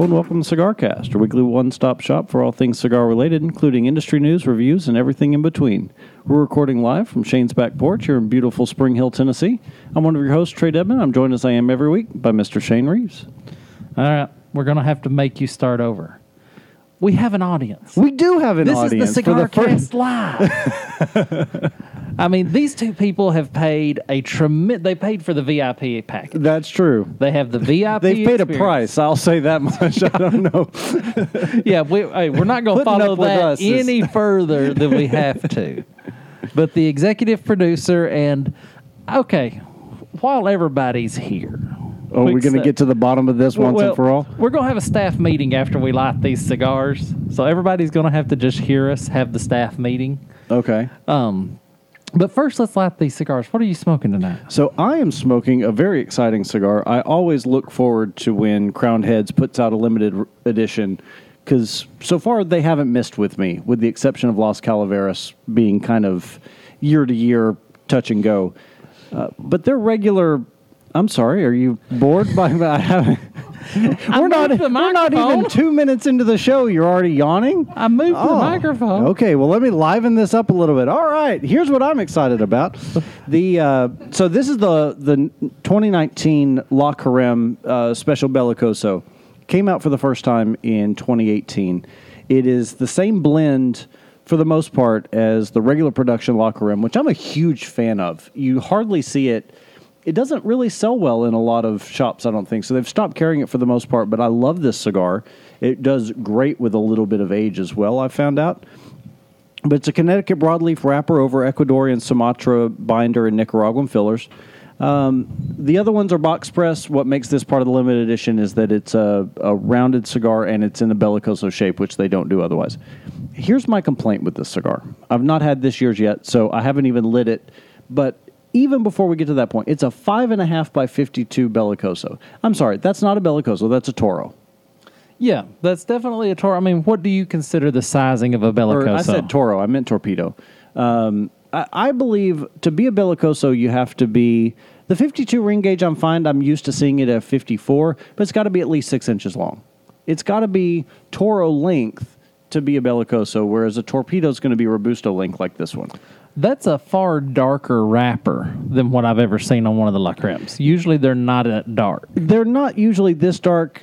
Hello and welcome to CigarCast, a weekly one-stop shop for all things cigar related, including industry news, reviews, and everything in between. We're recording live from Shane's back porch here in beautiful Spring Hill, Tennessee. I'm one of your hosts, Trae Dedman. I'm joined as I am every week by Mr. Shane Reeves. All right, we're gonna have to make you start over. We have an audience. We do have an audience. this audience is the for Cigar the first. Cast Live. I mean, these two people have paid a tremendous. They paid for the VIP package. That's true. They have the VIP. They've paid a price. I'll say that much. I don't know. Yeah, we, hey, we're not going to follow that us is- any further than we have to. But the executive producer and okay, while everybody's here, Are we going to get to the bottom of this once Well, and for all? We're going to have a staff meeting after we light these cigars. So everybody's going to have to just hear us have the staff meeting. Okay. Um, but first, let's light these cigars. What are you smoking tonight? So I am smoking a very exciting cigar. I always look forward to when Crowned Heads puts out a limited edition because so far they haven't missed with me, with the exception of Las Calaveras being kind of year to year touch and go. Uh, but their regular. I'm sorry. Are you bored by? I haven't. we're not. the We're not even two minutes into the show. You're already yawning. I moved the Oh, microphone. Okay, well, let me liven this up a little bit. All right, here's what I'm excited about. The uh, so this is the the 2019 La Carême uh, Special Bellicoso. Came out for the first time in 2018. It is the same blend for the most part as the regular production La Carême, which I'm a huge fan of. You hardly see it. It doesn't really sell well in a lot of shops, I don't think. So they've stopped carrying it for the most part. But I love this cigar. It does great with a little bit of age as well. I found out. But it's a Connecticut broadleaf wrapper over Ecuadorian Sumatra binder and Nicaraguan fillers. Um, the other ones are box press. What makes this part of the limited edition is that it's a, a rounded cigar and it's in a bellicoso shape, which they don't do otherwise. Here's my complaint with this cigar. I've not had this year's yet, so I haven't even lit it. But even before we get to that point, it's a five and a half by fifty-two bellicoso. I'm sorry, that's not a bellicoso. That's a Toro. Yeah, that's definitely a Toro. I mean, what do you consider the sizing of a Or bellicoso? I said Toro. I meant torpedo. Um, I, I believe to be a bellicoso, you have to be the 52 ring gauge. I'm fine. I'm used to seeing it at 54, but it's got to be at least six inches long. It's got to be Toro length to be a bellicoso, whereas a torpedo is going to be robusto length like this one. That's a far darker wrapper than what I've ever seen on one of the La Carêmes. Usually they're not that dark. They're not usually this dark,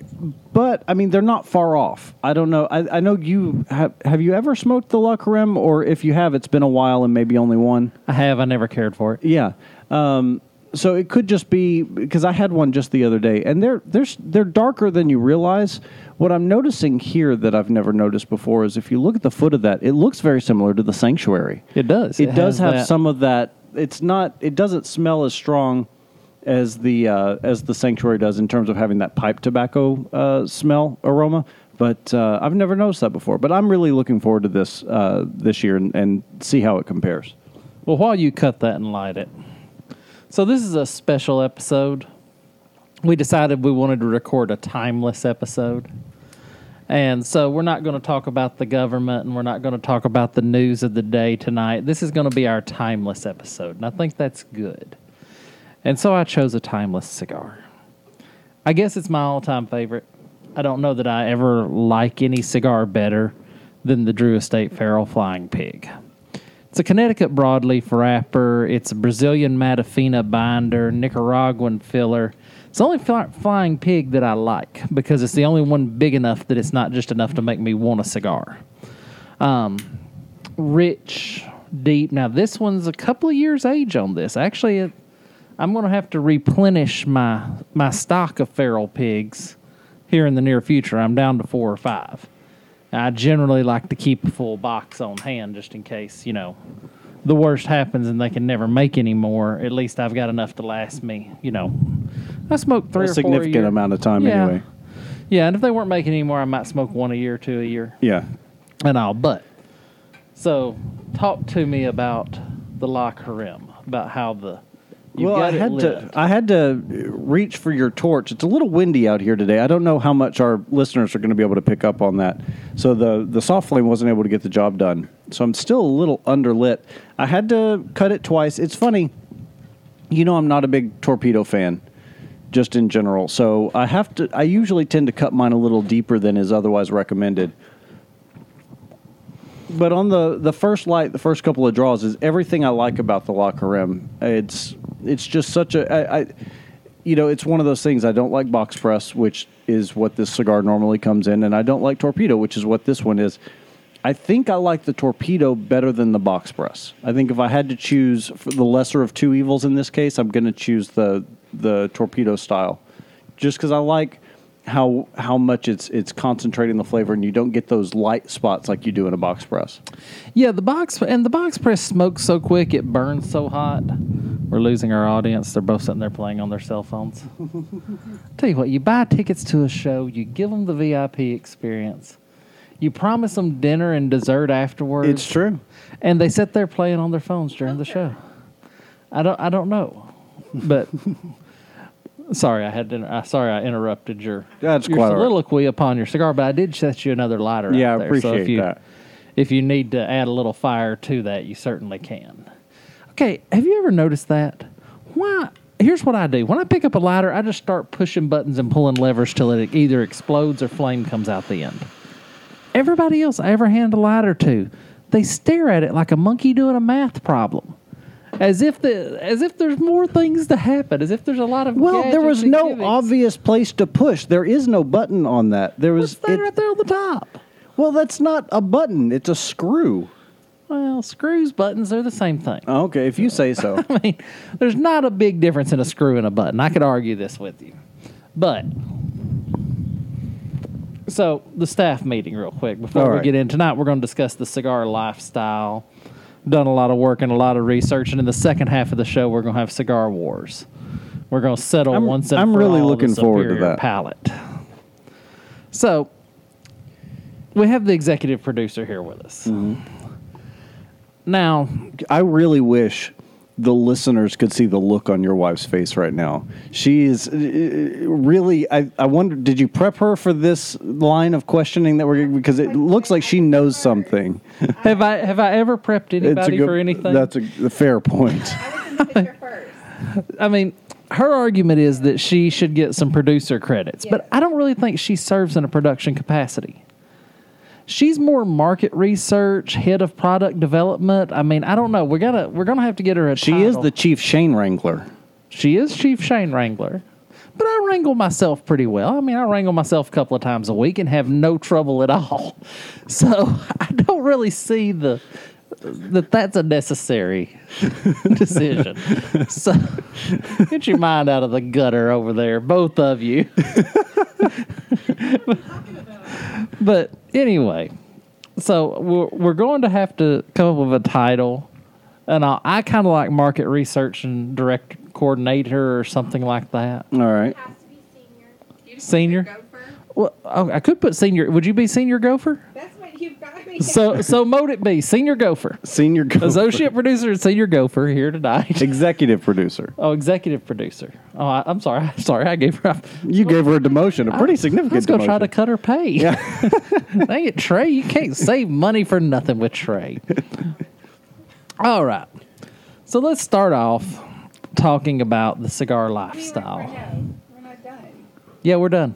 but I mean they're not far off. I don't know. I, I know you have. Have you ever smoked the La Carême, or if you have, it's been a while and maybe only one. I have, I never cared for it. Yeah. Um, so it could just be because I had one just the other day, and they're they're they're darker than you realize. What I'm noticing here that I've never noticed before is if you look at the foot of that, it looks very similar to the Sanctuary. It does. It, does have that- some of that. It's not. It doesn't smell as strong as the uh, as the Sanctuary does in terms of having that pipe tobacco uh, smell aroma. But uh, I've never noticed that before. But I'm really looking forward to this uh, this year and, and see how it compares. Well, while you cut that and light it. So, this is a special episode. We decided we wanted to record a timeless episode. And so, we're not going to talk about the government and we're not going to talk about the news of the day tonight. This is going to be our timeless episode. And I think that's good. And so, I chose a timeless cigar. I guess it's my all time favorite. I don't know that I ever like any cigar better than the Drew Estate Feral Flying Pig. It's a Connecticut broadleaf wrapper. It's a Brazilian Matafina binder, Nicaraguan filler. It's the only fly- flying pig that I like because it's the only one big enough that it's not just enough to make me want a cigar. Um, rich, deep. Now this one's a couple of years age on this. Actually, it, I'm going to have to replenish my my stock of feral pigs here in the near future. I'm down to four or five. I generally like to keep a full box on hand just in case, you know, the worst happens and they can never make any more. At least I've got enough to last me, you know. I smoke three a or four significant a year. amount of time Yeah. anyway. Yeah, and if they weren't making any more, I might smoke one a year, two a year, Yeah. and all. But so, talk to me about the La Carême, about how the you well, I had lit. to. I had to reach for your torch. It's a little windy out here today. I don't know how much our listeners are going to be able to pick up on that. So the the soft flame wasn't able to get the job done. So I'm still a little underlit. I had to cut it twice. It's funny. You know, I'm not a big torpedo fan. just in general. So I have to. I usually tend to cut mine a little deeper than is otherwise recommended. But on the the first light, the first couple of draws is everything I like about the La Carême. It's it's just such a I, I you know it's one of those things. I don't like box press, which is what this cigar normally comes in, and I don't like torpedo, which is what this one is. I think I like the torpedo better than the box press. I think if I had to choose the lesser of two evils in this case, I'm going to choose the the torpedo style, just because I like how how much it's it's concentrating the flavor, and you don't get those light spots like you do in a box press. Yeah, the box and the box press smokes so quick it burns so hot. We're losing our audience. They're both sitting there playing on their cell phones. Tell you what, you buy tickets to a show, you give them the VIP experience, you promise them dinner and dessert afterwards. It's true. and they sit there playing on their phones during the show. I don't, I don't know, but sorry, I had to. uh, sorry, I interrupted your That's your quite all right. soliloquy upon your cigar, but I did set you another lighter. Yeah, out I there, so appreciate if you, that. If you need to add a little fire to that, you certainly can. Okay, have you ever noticed that? Why? Here's what I do. When I pick up a lighter, I just start pushing buttons and pulling levers till it either explodes or flame comes out the end. Everybody else I ever hand a lighter to, they stare at it like a monkey doing a math problem. As if the as if there's more things to happen, as if there's a lot of Well, there was no obvious place to push. There is no button on that. There was What's that it- right there on the top? well, that's not a button. It's a screw. Well, screws, buttons, they're the same thing. Okay, if you say so. I mean, there's not a big difference in a screw and a button. I could argue this with you. But, so the staff meeting, real quick, before we get in tonight, we're going to discuss the cigar lifestyle. Done a lot of work and a lot of research. And in the second half of the show, we're going to have cigar wars. We're going to settle I'm- once and I'm for really all looking the forward to superior that. palate. So, we have the executive producer here with us. Mm-hmm. Now, I really wish the listeners could see the look on your wife's face right now. She is uh, really. I, I wonder. Did you prep her for this line of questioning that we're because it looks like she knows something. have I have I ever prepped anybody for anything? That's a, a fair point. I was in the picture first. I mean, her argument is that she should get some producer credits, but I don't really think she serves in a production capacity. She's more market research, head of product development. I mean, I don't know. We gotta we're gonna have to get her a. She is the chief Shane Wrangler. she is chief Shane Wrangler, but I wrangle myself pretty well. I mean, I wrangle myself a couple of times a week and have no trouble at all. So I don't really see the that that's a necessary decision. So get your mind out of the gutter over there, both of you. but anyway, so we're, we're going to have to come up with a title, and I, I kind of like market research and direct coordinator or something like that. All right. Has to be senior. You Senior? Well, oh, I could put senior. Would you be senior gopher? That's what you've got me. So so mote it be senior gopher, Senior gopher. associate producer and senior gopher here tonight. executive producer. Oh, executive producer. Oh, I, I'm sorry. Sorry, I gave her. You gave her a demotion, a pretty significant I was going to try to cut her pay. Dang it, Trae. You can't save money for nothing with Trae. All right. So let's start off talking about the cigar lifestyle. we're not done. Yeah, we're done.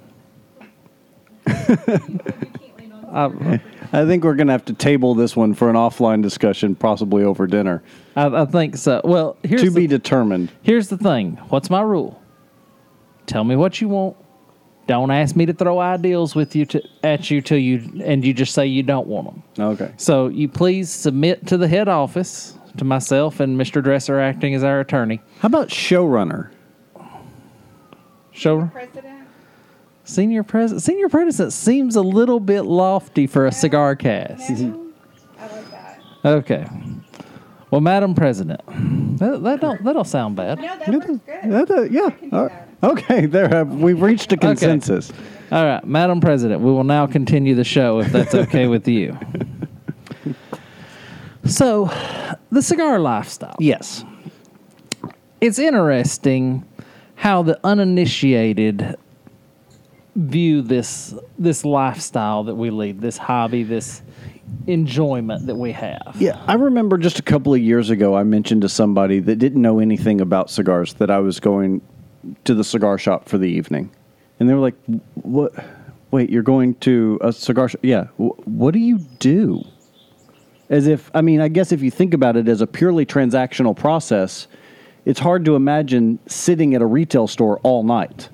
I, I think we're going to have to table this one for an offline discussion, possibly over dinner. I, I think so. Well, here's to the, be determined. here's the thing. What's my rule? Tell me what you want. Don't ask me to throw ideals with you to, at you till you and you just say you don't want them. Okay. So you please submit to the head office, to myself and Mr. Dresser acting as our attorney. How about showrunner? Showrunner. president. Senior president. Senior president seems a little bit lofty for a cigar cast. No, I like that. Okay. Well, Madam President, that, that don't that don't sound bad. No, that works good. That, uh, yeah. can Uh, okay. There. Have, we've reached a consensus. All right, Madam President, we will now continue the show if that's okay with you. So, the cigar lifestyle. Yes. It's interesting how the uninitiated view this this lifestyle that we lead, this hobby, this enjoyment that we have. Yeah, I remember just a couple of years ago, I mentioned to somebody that didn't know anything about cigars that I was going to the cigar shop for the evening, and they were like, "What? Wait, you're going to a cigar shop? Yeah. Wh- what do you do?" As if, I mean, I guess if you think about it as a purely transactional process, it's hard to imagine sitting at a retail store all night.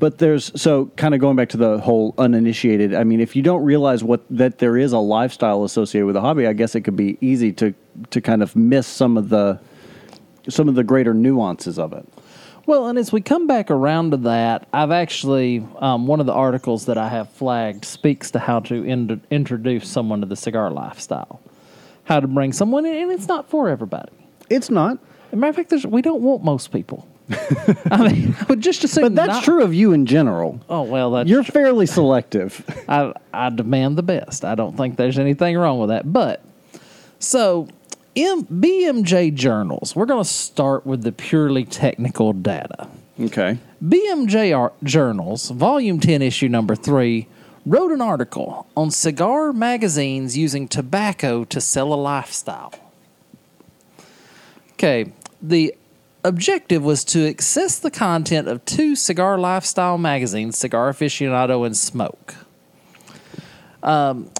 But there's so kind of going back to the whole uninitiated. I mean, if you don't realize what that there is a lifestyle associated with a hobby, I guess it could be easy to to kind of miss some of the some of the greater nuances of it. Well, and as we come back around to that, I've actually um, one of the articles that I have flagged speaks to how to in- introduce someone to the cigar lifestyle, how to bring someone in, and it's not for everybody. It's not, As a matter of fact, there's, we don't want most people. I mean, but just assume. but that's not- true of you in general. Oh well, that's You're fairly selective. I, I demand the best. I don't think there's anything wrong with that. But so, M- BMJ journals. We're going to start with the purely technical data. okay. BMJ Ar- journals, volume 10, issue number 3, wrote an article on cigar magazines using tobacco to sell a lifestyle. Okay, the objective was to access the content of two cigar lifestyle magazines, Cigar Aficionado and Smoke. Um,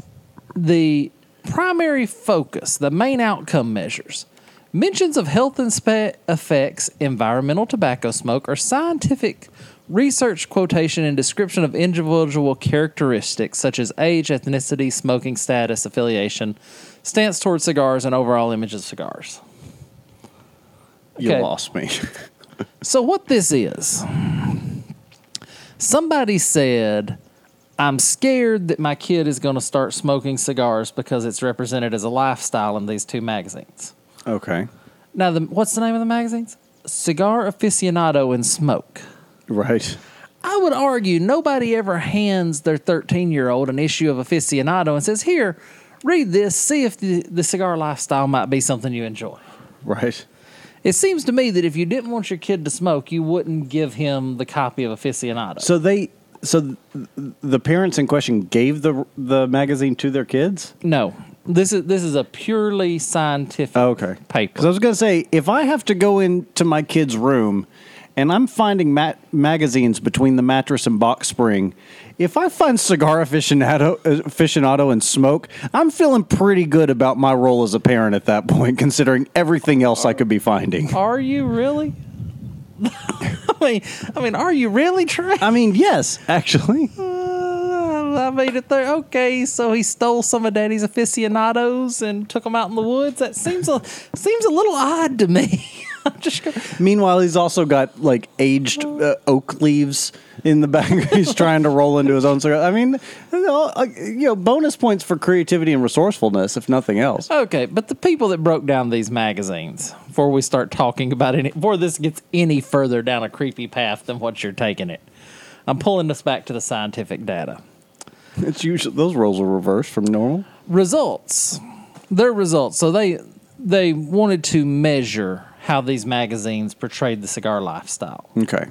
the primary focus, the main outcome measures, mentions of health inspe- effects, environmental tobacco smoke, or scientific research quotation and description of individual characteristics such as age, ethnicity, smoking status, affiliation, stance towards cigars, and overall image of cigars. You Okay. lost me. So, what this is, somebody said, I'm scared that my kid is going to start smoking cigars because it's represented as a lifestyle in these two magazines. okay. Now, the, what's the name of the magazines? Cigar Aficionado and Smoke. Right. I would argue nobody ever hands their 13 year old an issue of Aficionado and says, Here, read this, see if the, the cigar lifestyle might be something you enjoy. Right. It seems to me that if you didn't want your kid to smoke, you wouldn't give him the copy of Aficionado. So they so th- the parents in question gave the the magazine to their kids. no, this is this is a purely scientific Oh, okay. paper. Because I was going to say, if I have to go into my kid's room and I'm finding mat- magazines between the mattress and box spring, if I find cigar aficionado, aficionado and smoke, I'm feeling pretty good about my role as a parent at that point, considering everything else I could be finding. Are you really? I mean, I mean, are you really trying? I mean, yes, actually. Uh, I made it there. Okay, so he stole some of Daddy's aficionados and took them out in the woods. That seems a seems a little odd to me. I'm just gonna, Meanwhile, he's also got like aged uh, oak leaves in the back. he's trying to roll into his own cigar. I mean, you know, uh, you know, bonus points for creativity and resourcefulness, if nothing else. okay, but the people that broke down these magazines before we start talking about any before this gets any further down a creepy path than what you're taking it. I'm pulling us back to the scientific data. It's usually those roles are reversed from normal. results their results so they they wanted to measure how these magazines portrayed the cigar lifestyle Okay.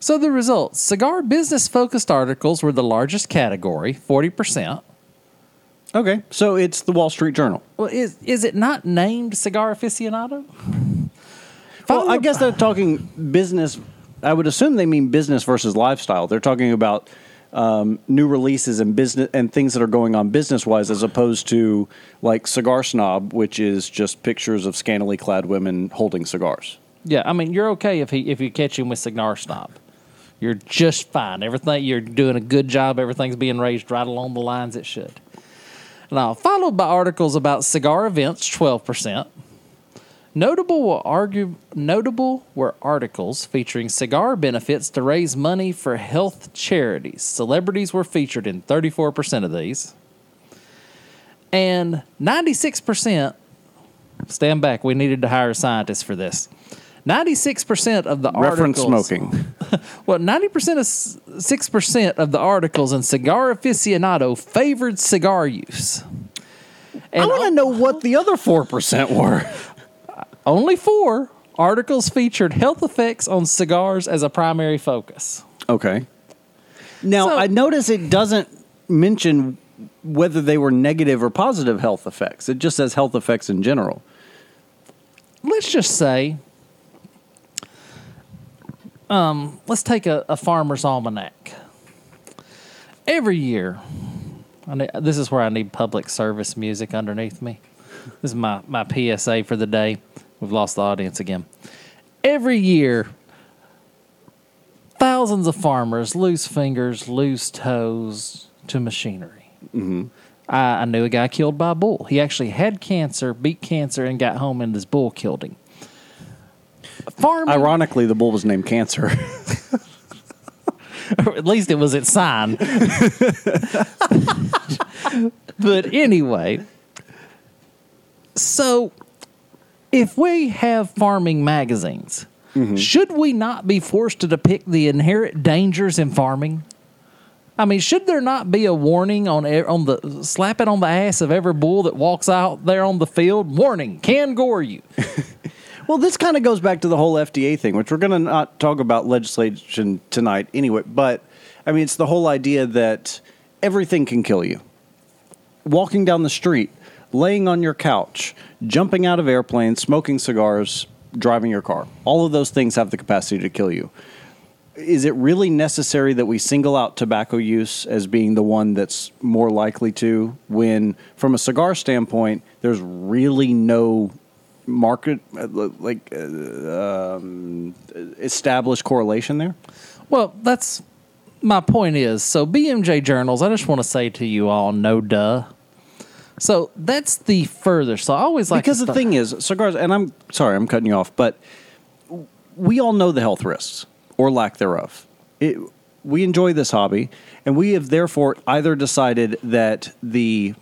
So the results cigar business focused articles were the largest category 40% Okay. So it's the Wall Street Journal. well is, is it not named cigar aficionado Well, I guess they're talking business. I would assume they mean business versus lifestyle. They're talking about um, new releases and business and things that are going on business wise, as opposed to like Cigar Snob, which is just pictures of scantily clad women holding cigars. yeah i mean you're okay if he if you catch him with cigar snob you're just fine everything you're doing a good job everything's being raised right along the lines it should now followed by articles about cigar events 12% Notable were argue, notable were articles featuring cigar benefits to raise money for health charities. Celebrities were featured in 34% of these. And 96%, stand back, we needed to hire scientists for this. 96% of the articles. Reference articles. smoking. Well, 90% of 6% of the articles in Cigar Aficionado favored cigar use. I want to know what the other four percent were. Only four articles featured health effects on cigars as a primary focus. Okay. Now So- I notice it doesn't mention whether they were negative or positive health effects. It just says health effects in general. Let's just say um, let's take a, a farmer's almanac. Every year, I ne- this is where I need public service music underneath me. This is my, my PSA for the day. We've lost the audience again. Every year, thousands of farmers lose fingers, lose toes to machinery. I, I knew a guy killed by a bull. He actually had cancer, beat cancer, and got home, and his bull killed him. Farming, Ironically, the bull was named Cancer. or at least it was its sign. but anyway, so if we have farming magazines, mm-hmm. should we not be forced to depict the inherent dangers in farming? I mean, should there not be a warning on on the slap it on the ass of every bull that walks out there on the field? Warning, can gore you. Well, this kind of goes back to the whole FDA thing, which we're going to not talk about legislation tonight anyway. But I mean, it's the whole idea that everything can kill you. Walking down the street, laying on your couch, jumping out of airplanes, smoking cigars, driving your car. All of those things have the capacity to kill you. Is it really necessary that we single out tobacco use as being the one that's more likely to when, from a cigar standpoint, there's really no market uh, like uh, um, established correlation there? Well, that's my point is so BMJ journals, I just want to say to you all, no duh. So that's the further. So I always like because the thing is, cigars, and I'm sorry, I'm cutting you off, but we all know the health risks or lack thereof. It, we enjoy this hobby, and we have therefore either decided that the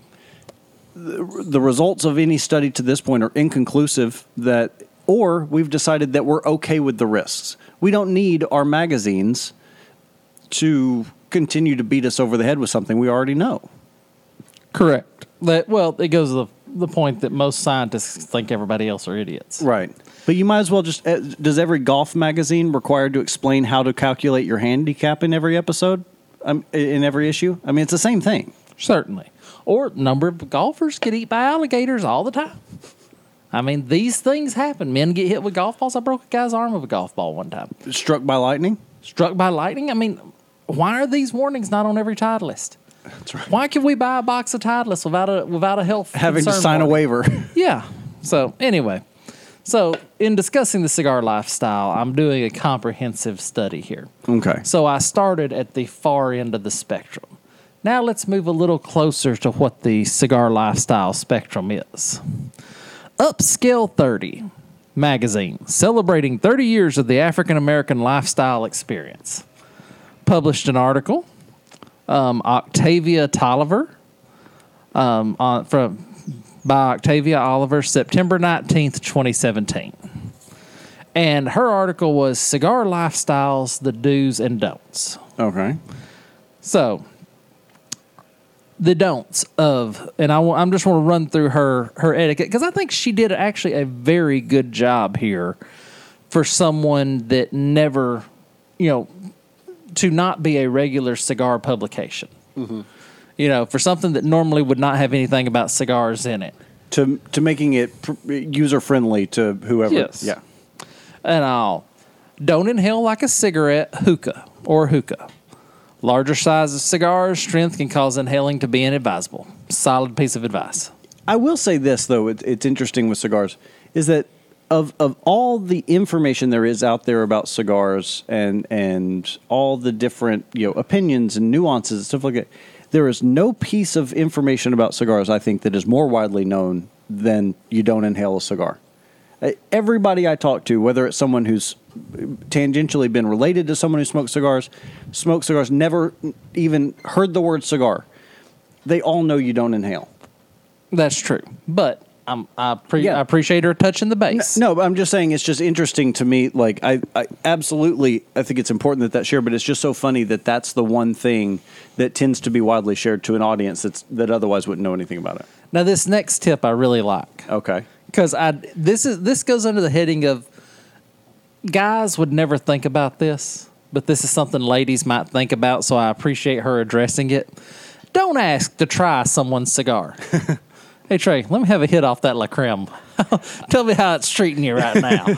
the results of any study to this point are inconclusive that or we've decided that we're okay with the risks. We don't need our magazines to continue to beat us over the head with something we already know. correct. That well, it goes to the the point that most scientists think everybody else are idiots. Right. But you might as well just. Uh, does every golf magazine require to explain how to calculate your handicap in every episode, um, in every issue? I mean, it's the same thing. Certainly. Or number of golfers get eaten by alligators all the time. I mean, these things happen. Men get hit with golf balls. I broke a guy's arm with a golf ball one time. Struck by lightning. Struck by lightning. I mean, why are these warnings not on every Titleist? That's right. Why can we buy a box of Titleist without a without a health Having to sign a waiver. Yeah. So anyway, so in discussing the cigar lifestyle, I'm doing a comprehensive study here. okay. So I started at the far end of the spectrum. Now let's move a little closer to what the cigar lifestyle spectrum is. Upscale 30 magazine, celebrating 30 years of the African American lifestyle experience, published an article. Um, Octavia Tolliver um, on, from by Octavia Oliver, September 19th, 2017. And her article was Cigar Lifestyles, the Do's and Don'ts. Okay. So, the don'ts of, and I, I'm just want to run through her her etiquette because I think she did actually a very good job here for someone that never, you know, to not be a regular cigar publication. Mm-hmm. You know, for something that normally would not have anything about cigars in it. To to making it user friendly to whoever. Yes. Yeah. and all. Don't inhale like a cigarette, hookah or hookah. Larger size of cigars, strength can cause inhaling to be inadvisable. Solid piece of advice. I will say this though, it, it's interesting with cigars, is that of of all the information there is out there about cigars and and all the different you know opinions and nuances and stuff like that, there is no piece of information about cigars I think that is more widely known than you don't inhale a cigar. Everybody I talk to, whether it's someone who's tangentially been related to someone who smokes cigars, smoked cigars, never even heard the word cigar, they all know you don't inhale. That's true. But I'm, I, pre- Yeah. I appreciate her touching the base. No, but I'm just saying it's just interesting to me. Like I, I absolutely, I think it's important that that's shared. But it's just so funny that that's the one thing that tends to be widely shared to an audience that's that otherwise wouldn't know anything about it. Now, this next tip I really like. Okay. because I this is this goes under the heading of guys would never think about this, but this is something ladies might think about. So I appreciate her addressing it. Don't ask to try someone's cigar. hey Trae, let me have a hit off that La Carême. Tell me how it's treating you right now.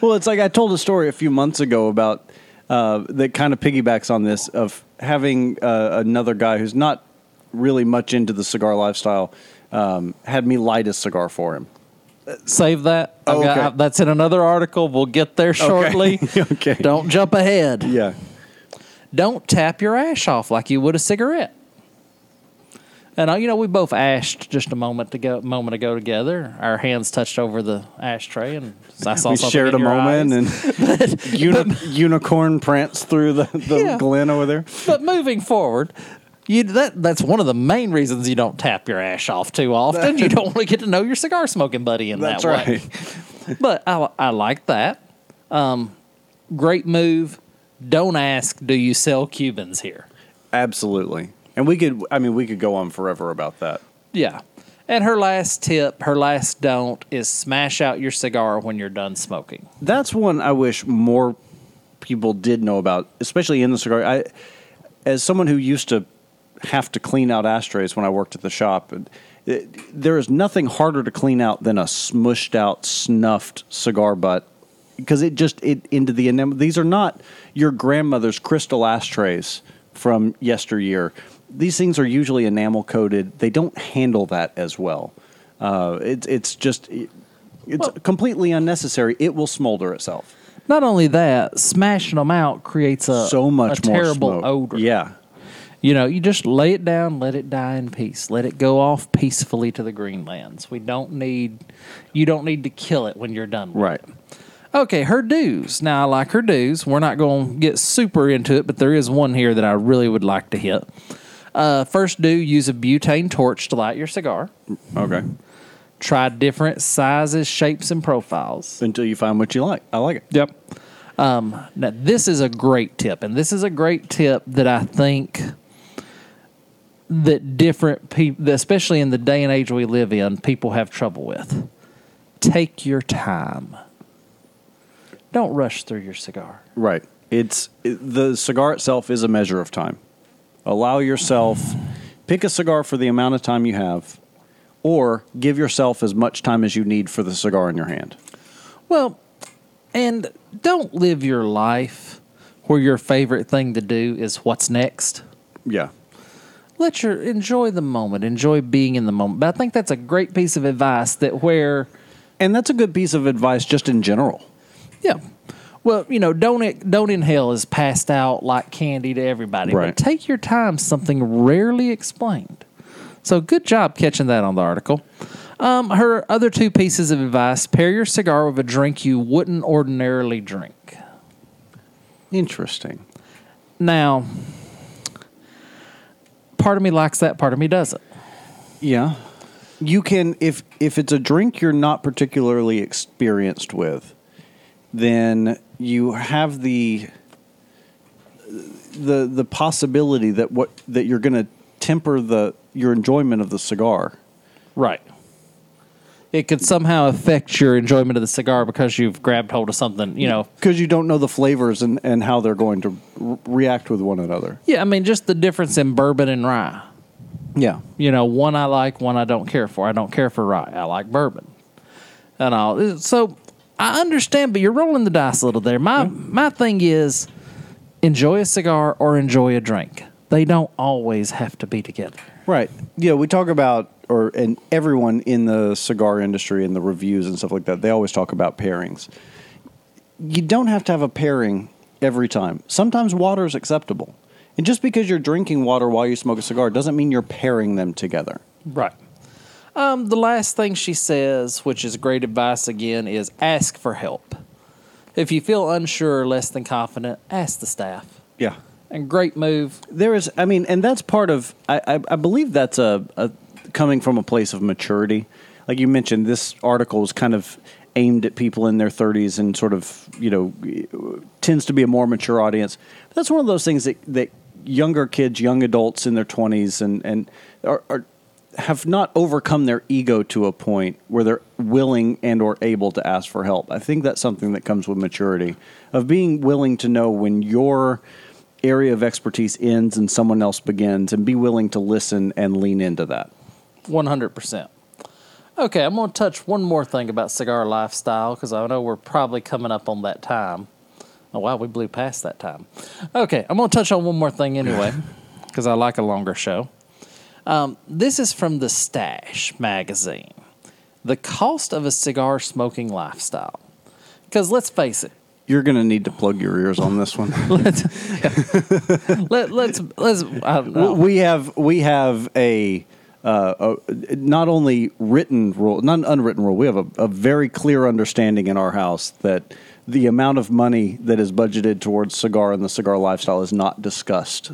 Well, it's like I told a story a few months ago about uh, that kind of piggybacks on this of having uh, another guy who's not really much into the cigar lifestyle um, had me light a cigar for him. Save that. I've Oh, got- okay. that's in another article. We'll get there shortly. Okay. Don't jump ahead. Yeah. Don't tap your ash off like you would a cigarette. And uh, you know, we both ashed just a moment ago, moment ago together. Our hands touched over the ashtray, and I saw We something shared a moment eyes. and uni- unicorn pranced through the, the Yeah. glen over there. but moving forward, you that that's one of the main reasons you don't tap your ash off too often. you don't want to get to know your cigar smoking buddy in That's that way. right. But I, I like that. Um, great move. Don't ask, do you sell Cubans here? Absolutely. And we could, I mean, we could go on forever about that. Yeah. And her last tip, her last don't, is smash out your cigar when you're done smoking. That's one I wish more people did know about, especially in the cigar. I, as someone who used to have to clean out ashtrays when I worked at the shop, it, there is nothing harder to clean out than a smushed out, snuffed cigar butt because it just it into the enamel. These are not your grandmother's crystal ashtrays from yesteryear. These things are usually enamel coated. They don't handle that as well. Uh, it's it's just it's Well- completely unnecessary. It will smolder itself. Not only that, smashing them out creates a so much a more terrible smoke. odor. Yeah, You know, you just lay it down, let it die in peace. Let it go off peacefully to the greenlands. We don't need you don't need to kill it when you're done with right. it. Okay, her dues. Now I like her dues. We're not going to get super into it, but there is one here that I really would like to hit. Uh, first do use a butane torch to light your cigar. Okay. Try different sizes, shapes, and profiles. Until you find what you like. I like it. Yep. Um, now, this is a great tip, and this is a great tip that I think that different people, especially in the day and age we live in, people have trouble with. Take your time. Don't rush through your cigar. Right. It's it, the cigar itself is a measure of time. Allow yourself pick a cigar for the amount of time you have, or give yourself as much time as you need for the cigar in your hand. Well, and don't live your life where your favorite thing to do is what's next. Yeah. Let your enjoy the moment, enjoy being in the moment. But I think that's a great piece of advice that where And that's a good piece of advice just in general. yeah. Well, you know, don't don't inhale is passed out like candy to everybody. Right. But take your time, something rarely explained. So good job catching that on the article. Um, her other two pieces of advice: pair your cigar with a drink you wouldn't ordinarily drink. Interesting. Now, part of me likes that, part of me doesn't. Yeah. You can if if it's a drink you're not particularly experienced with, then you have the the the possibility that what that you're going to temper the your enjoyment of the cigar. Right. It could somehow affect your enjoyment of the cigar because you've grabbed hold of something, you know. because you don't know the flavors and, and how they're going to re- react with one another. Yeah, I mean, just the difference in bourbon and rye. Yeah. You know, one I like, one I don't care for. I don't care for rye. I like bourbon. And all. Uh, so I understand, but you're rolling the dice a little there. My my thing is enjoy a cigar or enjoy a drink. They don't always have to be together. Right. Yeah, we talk about or and everyone in the cigar industry and the reviews and stuff like that, they always talk about pairings. You don't have to have a pairing every time. Sometimes water is acceptable. And just because you're drinking water while you smoke a cigar doesn't mean you're pairing them together. Right. Um, the last thing she says, which is great advice again, is ask for help. If you feel unsure or less than confident, ask the staff. Yeah. And great move. There is, I mean, and that's part of. I, I, I believe that's a, a coming from a place of maturity. Like you mentioned, this article is kind of aimed at people in their 30s and sort of, you know, tends to be a more mature audience. But That's one of those things that that younger kids, young adults in their 20s, and and are, are have not overcome their ego to a point where they're willing and or able to ask for help. I think that's something that comes with maturity of being willing to know when your area of expertise ends and someone else begins and be willing to listen and lean into that. 100%. Okay, I'm going to touch one more thing about cigar lifestyle because I know we're probably coming up on that time. Oh, wow, we blew past that time. Okay, I'm going to touch on one more thing anyway because I like a longer show. Um, this is from the Stash magazine. The cost of a cigar smoking lifestyle. Because let's face it, You're going to need to plug your ears on this one. let's let, let's let's I don't know. we have we have a, uh, not only written rule, not an unwritten rule. We have a, a very clear understanding in our house that the amount of money that is budgeted towards cigar and the cigar lifestyle is not discussed.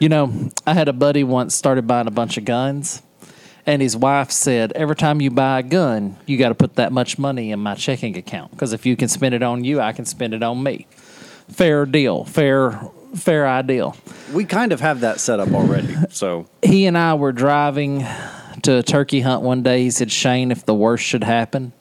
You know, I had a buddy once started buying a bunch of guns, and his wife said, "Every time you buy a gun, you got to put that much money in my checking account because if you can spend it on you, I can spend it on me. Fair deal, fair fair ideal." we kind of have that set up already. So He and I were driving to a turkey hunt one day. He said, "Shane, if the worst should happen."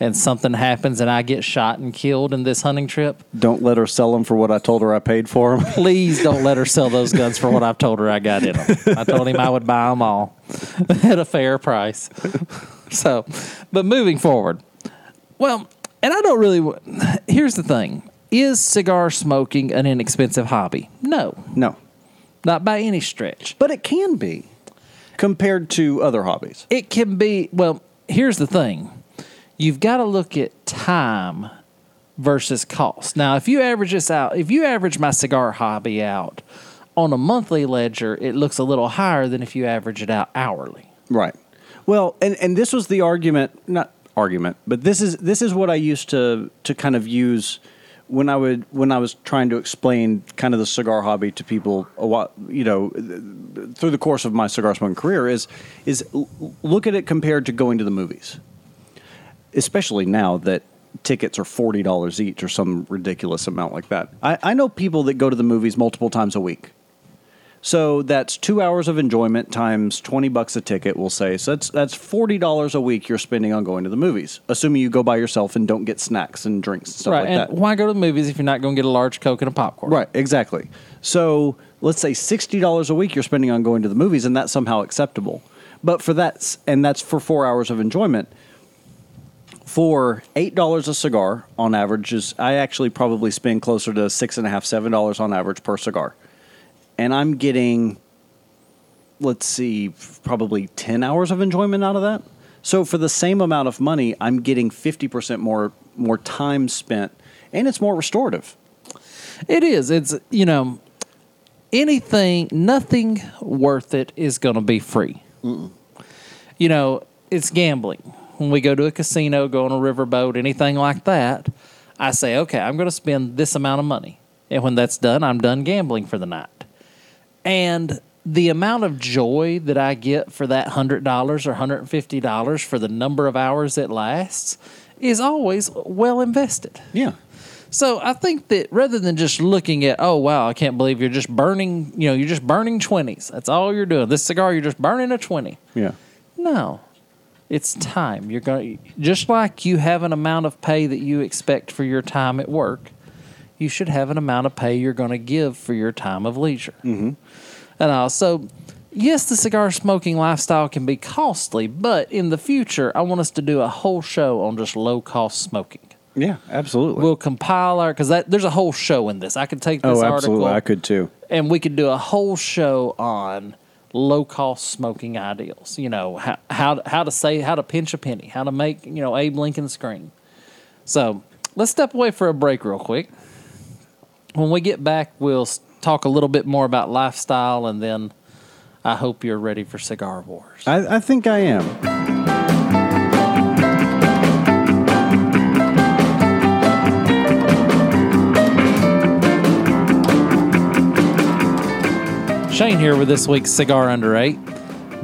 And something happens, and I get shot and killed in this hunting trip. don't let her sell them for what I told her I paid for them. Please don't let her sell those guns for what I've told her I got in them. I told him I would buy them all at a fair price. So, but moving forward, well, and I don't really. Here's the thing: is cigar smoking an inexpensive hobby? No, no, not by any stretch. but it can be compared to other hobbies. It can be. Well, here's the thing: you've got to look at time versus cost. Now, if you average this out, if you average my cigar hobby out on a monthly ledger, it looks a little higher than if you average it out hourly. Right. Well, and and this was the argument, not argument, but this is this is what I used to to kind of use when I would when I was trying to explain kind of the cigar hobby to people a while, you know, through the course of my cigar smoking career is is look at it compared to going to the movies. Especially now that tickets are forty dollars each or some ridiculous amount like that. I, I know people that go to the movies multiple times a week. So that's two hours of enjoyment times twenty bucks a ticket. We'll say so. That's that's forty dollars a week you're spending on going to the movies, assuming you go by yourself and don't get snacks and drinks and stuff right. like and that. why go to the movies if you're not going to get a large Coke and a popcorn? Right, exactly. So let's say sixty dollars a week you're spending on going to the movies, and that's somehow acceptable. But for that, and that's for four hours of enjoyment. For eight dollars a cigar on average is I actually probably spend closer to six and a half, seven dollars on average per cigar, and I'm getting, let's see, probably ten hours of enjoyment out of that. So for the same amount of money, I'm getting fifty percent more more time spent, and it's more restorative. It is. It's you know, anything, nothing worth it is going to be free. You know, it's gambling. When we go to a casino, go on a riverboat, anything like that, I say, okay, I'm going to spend this amount of money, and when that's done, I'm done gambling for the night. And the amount of joy that I get for that hundred dollars or hundred and fifty dollars for the number of hours it lasts is always well invested. Yeah. So I think that rather than just looking at, oh wow, I can't believe you're just burning, you know, you're just burning twenties. That's all you're doing. This cigar, you're just burning a twenty. Yeah. No, it's time. You're going to just like you have an amount of pay that you expect for your time at work. You should have an amount of pay you're going to give for your time of leisure. Mm-hmm. And also, yes, the cigar smoking lifestyle can be costly, but in the future, I want us to do a whole show on just low cost smoking. Yeah, absolutely. We'll compile our because there's a whole show in this. I could take this oh, article absolutely. I could too. and we could do a whole show on low cost smoking ideals. You know how how how to say how to pinch a penny, how to make you know Abe Lincoln scream. So let's step away for a break real quick. When we get back, we'll talk a little bit more about lifestyle, and then I hope you're ready for cigar wars. I, I think I am. Shane here with this week's Cigar Under 8.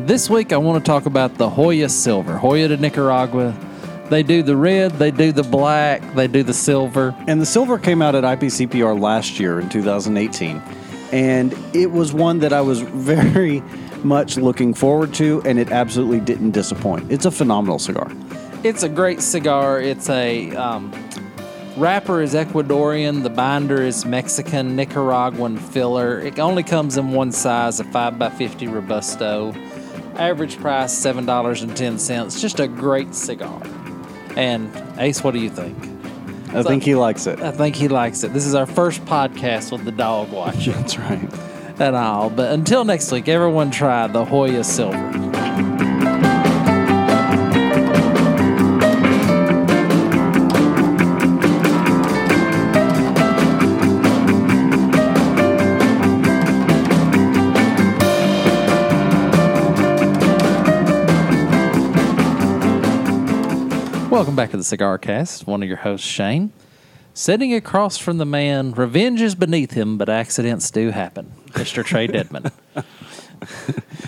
This week I want to talk about the Joya Silver. Joya de Nicaragua. They do the red, they do the black, they do the silver. And the silver came out at IPCPR last year in 2018. And it was one that I was very much looking forward to, and it absolutely didn't disappoint. It's a phenomenal cigar. It's a great cigar. It's a um, wrapper is Ecuadorian, the binder is Mexican, Nicaraguan filler. It only comes in one size, a 5x50 Robusto. Average price seven dollars and ten cents. Just a great cigar. And Ace, what do you think? I think he likes it. I think he likes it. This is our first podcast with the dog watching That's right. and all. But until next week, everyone try the Joya Silver. Welcome back to the Cigar Cast. One of your hosts, Shane. Sitting across from the man, revenge is beneath him, but accidents do happen. Mr. Trae Dedman.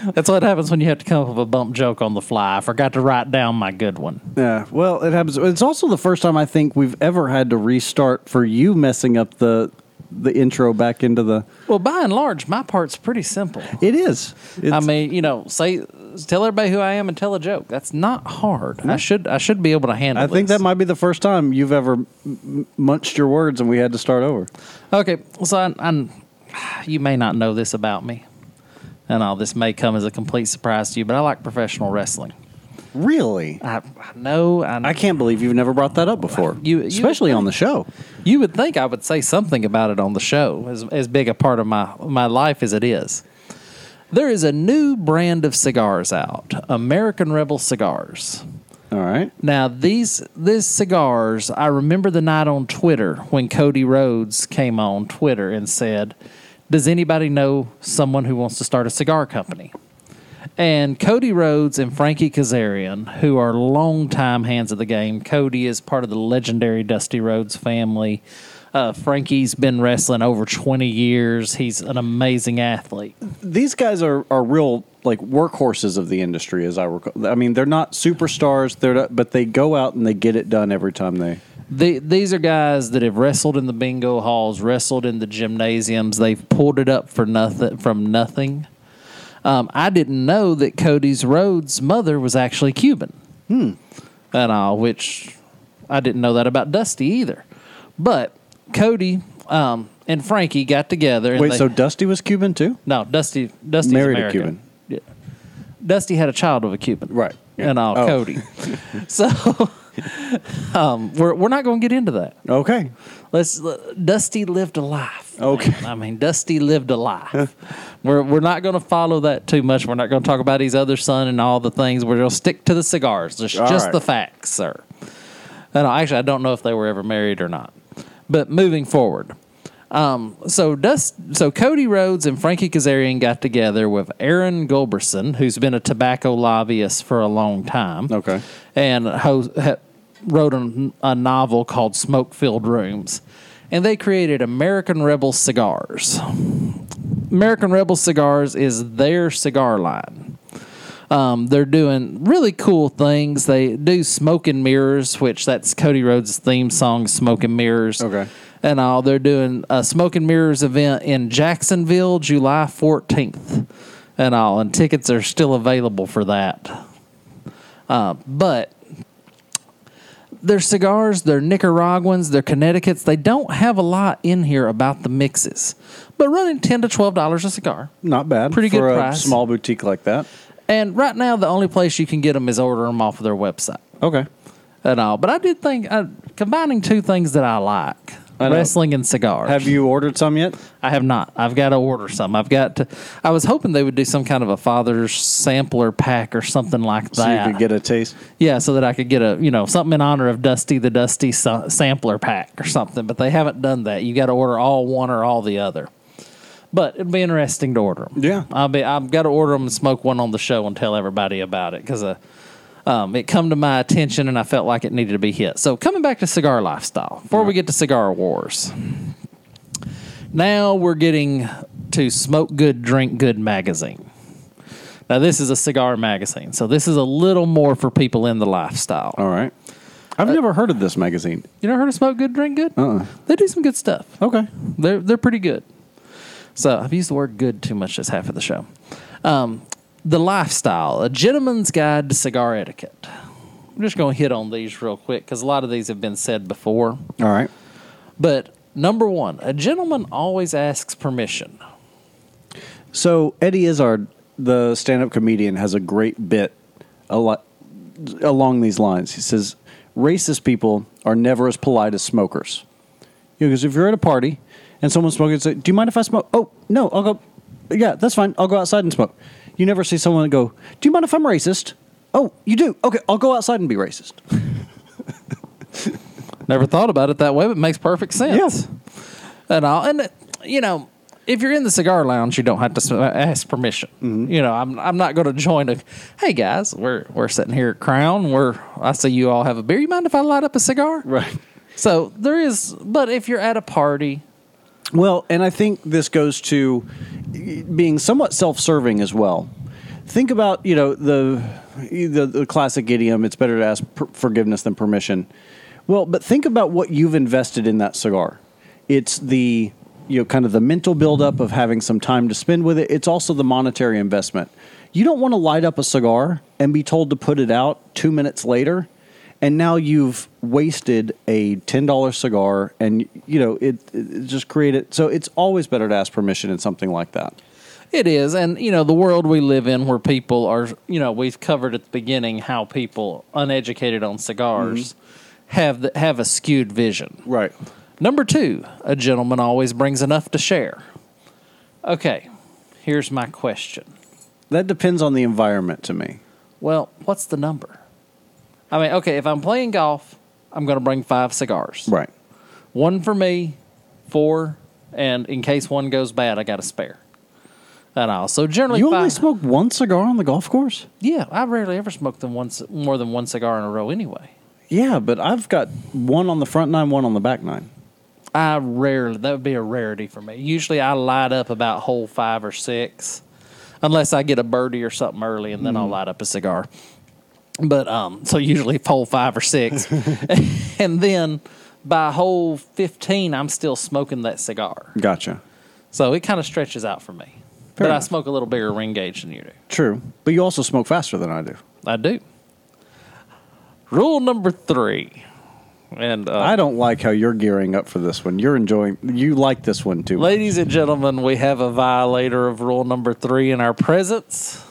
That's what happens when you have to come up with a bump joke on the fly. I forgot to write down my good one. Yeah. Well, it happens. It's also the first time I think we've ever had to restart for you messing up the the intro back into the. Well, by and large, my part's pretty simple. It is. It's, I mean, you know, say tell everybody who I am and tell a joke. That's not hard. I should I should be able to handle. I think this. that might be the first time you've ever m- munched your words and we had to start over. Okay, so I, I'm, you may not know this about me, and all this may come as a complete surprise to you, but I like professional wrestling. Really? I, I know. I, I can't believe you've never brought that up before. You- you- especially on the show. You would think I would say something about it on the show, as as big a part of my my life as it is. There is a new brand of cigars out, American Rebel cigars. All right. Now these these cigars, I remember the night on Twitter when Cody Rhodes came on Twitter and said, "Does anybody know someone who wants to start a cigar company?" And Cody Rhodes and Frankie Kazarian, who are longtime hands of the game. Cody is part of the legendary Dusty Rhodes family. Uh, Frankie's been wrestling over 20 years. He's an amazing athlete. These guys are, are real like workhorses of the industry, as I recall. I mean, they're not superstars, they're not, but they go out and they get it done every time they. The, these are guys that have wrestled in the bingo halls, wrestled in the gymnasiums. They've pulled it up for nothing from nothing. Um, I didn't know that Cody's Rhodes' mother was actually Cuban, hmm. and all, which I didn't know that about Dusty either. But Cody um, and Frankie got together. And Wait, they- so Dusty was Cuban too? no, Dusty Dusty Married a Cuban. Yeah. Dusty had a child of a Cuban, Right. Yeah. And all, Oh. Cody. so um, we're we're not going to get into that. Okay. Let's Dusty lived a life. Okay. I mean, Dusty lived a life. we're we're not going to follow that too much. We're not going to talk about his other son and all the things. We're going to stick to the cigars. Just just right. the facts, sir. And actually, I don't know if they were ever married or not. But moving forward, um, so Dust, so Cody Rhodes and Frankie Kazarian got together with Aaron Gulberson, who's been a tobacco lobbyist for a long time. Okay. and ho- wrote a, a novel called Smoke Filled Rooms, and they created American Rebel Cigars. American Rebel Cigars is their cigar line. Um, they're doing really cool things. They do Smoke and Mirrors, which that's Cody Rhodes' theme song, Smoke and Mirrors. Okay. And all they're doing a Smoke and Mirrors event in Jacksonville, July 14th. And all, and tickets are still available for that. Uh, but their cigars, they're Nicaraguans, they're Connecticut's. They don't have a lot in here about the mixes, but running ten to twelve dollars a cigar. Not bad. Pretty for good a price. small boutique like that. And right now, the only place you can get them is order them off of their website Okay. and all. But I did think uh, combining two things that I like. Wrestling and cigars. Have you ordered some yet? I have not. I've got to order some. I've got to. I was hoping they would do some kind of a father's sampler pack or something like So that. you could get a taste. Yeah, so that I could get a you know something in honor of Dusty the Dusty sa- sampler pack or something. But they haven't done that. You got to order all one or all the other. But it'd be interesting to order them. Yeah. I'll be. I've got to order them and smoke one on the show and tell everybody about it because uh, um, it come to my attention and I felt like it needed to be hit. So coming back to cigar lifestyle before we get to cigar wars. Now we're getting to Smoke Good, Drink Good magazine. Now this is a cigar magazine, so this is a little more for people in the lifestyle. All right. I've Uh, never heard of this magazine. You never heard of Smoke Good, Drink Good? Uh-uh. They do some good stuff. Okay. They're they're pretty good. So I've used the word good too much this half of the show. Um, the lifestyle, a gentleman's guide to cigar etiquette. I'm just going to hit on these real quick because a lot of these have been said before. All right. But number one, a gentleman always asks permission. So Eddie Izzard the stand-up comedian, has a great bit a lot along these lines. He says, "Racist people are never as polite as smokers." Because if you're at a party and someone's smoking, say, "Do you mind if I smoke?" Oh, no, I'll go. Yeah, that's fine. I'll go outside and smoke. You never see someone go, "Do you mind if I'm racist?" Oh, you do. Okay, I'll go outside and be racist. Never thought about it that way, but it makes perfect sense. And all, and you know, if you're in the cigar lounge, you don't have to ask permission. Mm-hmm. You know, I'm I'm not going to join a. Hey guys, we're we're sitting here at Crown. We're I see you all have a beer. You mind if I light up a cigar? Right. So there is, but if you're at a party, Well, and I think this goes to being somewhat self-serving as well. Think about you know the the, the classic idiom: "It's better to ask per- forgiveness than permission." Well, but think about what you've invested in that cigar. It's the you know kind of the mental buildup of having some time to spend with it. It's also the monetary investment. You don't want to light up a cigar and be told to put it out two minutes later, and now you've wasted a ten dollar cigar, and you know it, it just created. So it's always better to ask permission in something like that. It is, and you know the world we live in, where people are, you know, we've covered at the beginning how people uneducated on cigars mm-hmm. have the, have a skewed vision. Right. Number two, a gentleman always brings enough to share. Okay, here's my question. That depends on the environment to me. Well, what's the number? I mean, okay, if I'm playing golf, I'm going to bring five cigars. Right. One for me, four, and in case one goes bad, I got a spare. And I also generally You only five- smoke one cigar on the golf course? Yeah, I rarely ever smoke them once more than one cigar in a row anyway. Yeah, but I've got one on the front nine, one on the back nine. I rarely that would be a rarity for me. Usually I light up about hole five or six, unless I get a birdie or something early, and then I'll mm. light up a cigar. But um, so usually hole five or six, and then by hole fifteen, I'm still smoking that cigar. Gotcha. So it kind of stretches out for me. Fair but I smoke a little bigger ring gauge than you do. True. But you also smoke faster than I do. I do. Rule number three, and uh, I don't like how you're gearing up for this one. You're enjoying. You like this one too. Ladies and gentlemen, we have a violator of rule number three in our presence.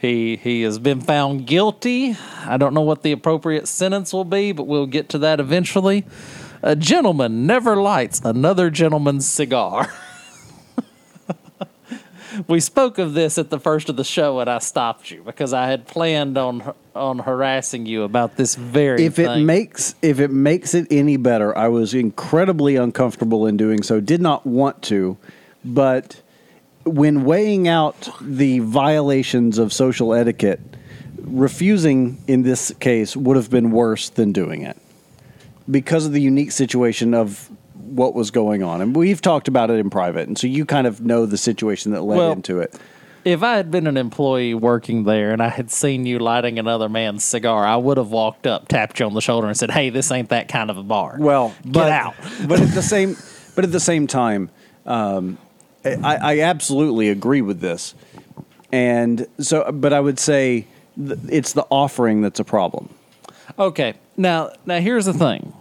He he has been found guilty. I don't know what the appropriate sentence will be, but we'll get to that eventually. A gentleman never lights another gentleman's cigar. we spoke of this at the first of the show, and I stopped you because I had planned on on harassing you about this very. if it makes if it makes it any better, I was incredibly uncomfortable in doing so. Did not want to, but when weighing out the violations of social etiquette, refusing in this case would have been worse than doing it because of the unique situation of what was going on. And we've talked about it in private, and so you kind of know the situation that led Well, into it. If I had been an employee working there and I had seen you lighting another man's cigar, I would have walked up, tapped you on the shoulder, and said, "Hey, this ain't that kind of a bar." Well, get but, out. but at the same, but at the same time, um, I, I absolutely agree with this, and so, but I would say th- it's the offering that's a problem. Okay. Now, now here's the thing.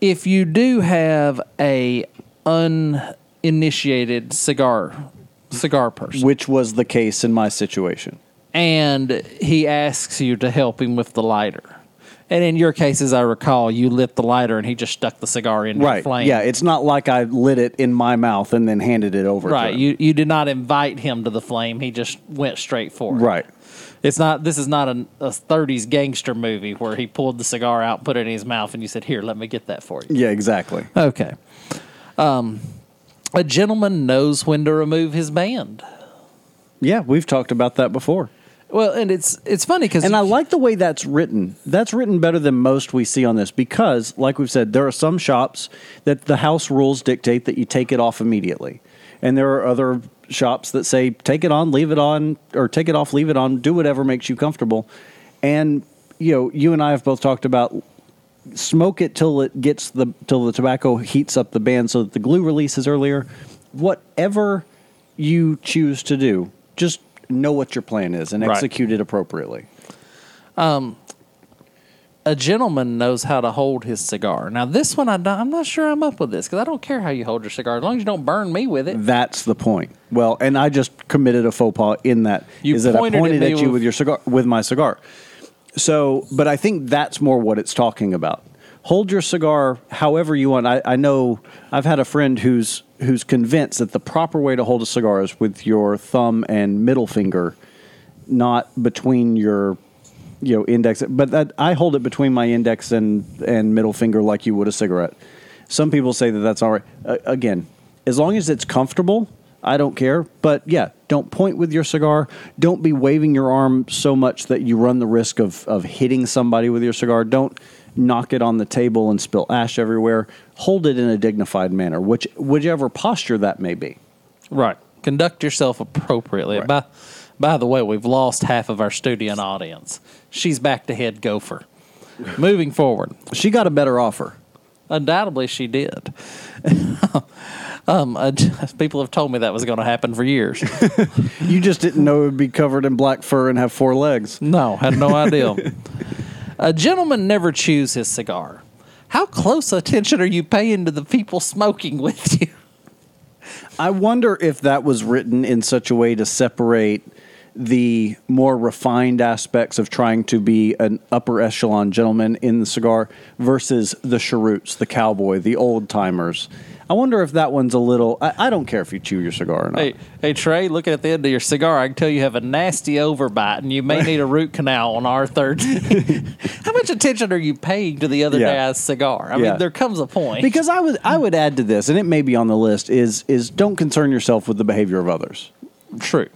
If you do have a uninitiated cigar cigar person which was the case in my situation. and he asks you to help him with the lighter. And in your case, as I recall, you lit the lighter and he just stuck the cigar in Right. flame. Yeah, it's not like I lit it in my mouth and then handed it over. Right. To him. You you did not invite him to the flame. He just went straight for it. right. It's not. This is not a, a '30s gangster movie where he pulled the cigar out, put it in his mouth, and you said, "Here, let me get that for you." Yeah, exactly. Okay. Um, a gentleman knows when to remove his band. Yeah, we've talked about that before. Well, and it's it's funny because And I like the way that's written. That's written better than most we see on this because, like we've said, there are some shops that the house rules dictate that you take it off immediately. And there are other shops that say take it on, leave it on, or take it off, leave it on, do whatever makes you comfortable. And you know, you and I have both talked about smoke it till it gets the till the tobacco heats up the band so that the glue releases earlier. Whatever you choose to do, just know what your plan is and Right. execute it appropriately. a a gentleman knows how to hold his cigar. Now, this one, I don't, I'm not sure I'm up with this because I don't care how you hold your cigar as long as you don't burn me with it. That's the point. Well, and I just committed a faux pas in that You is that I pointed at pointed at, you with- with your cigar with my cigar. So, but I think that's more what it's talking about. Hold your cigar however you want. I, I know I've had a friend who's who's convinced that the proper way to hold a cigar is with your thumb and middle finger, not between your you know index. But that I hold it between my index and and middle finger like you would a cigarette. Some people say that that's all right. Uh, again, as long as it's comfortable, I don't care. But yeah, don't point with your cigar. Don't be waving your arm so much that you run the risk of, of hitting somebody with your cigar. Don't knock it on the table and spill ash everywhere. Hold it in a dignified manner, which whichever posture that may be. Right. Conduct yourself appropriately. Right. By, by the way, we've lost half of our studio audience. She's back to head gopher. Moving forward. She got a better offer. Undoubtedly, she did. um, uh, people have told me that was going to happen for years. You just didn't know it would be covered in black fur and have four legs. No, had no idea. a gentleman never chews his cigar. How close attention are you paying to the people smoking with you? I wonder if that was written in such a way to separate the more refined aspects of trying to be an upper echelon gentleman in the cigar versus the cheroots, the cowboy, the old timers. I wonder if that one's a little. I, I don't care if you chew your cigar or not. Hey, hey Trae, looking at the end of your cigar, I can tell you have a nasty overbite and you may need a root canal on our third. How much attention are you paying to the other Yeah. guy's cigar? I Yeah. mean, there comes a point. Because I would I would add to this, and it may be on the list, is is don't concern yourself with the behavior of others. True.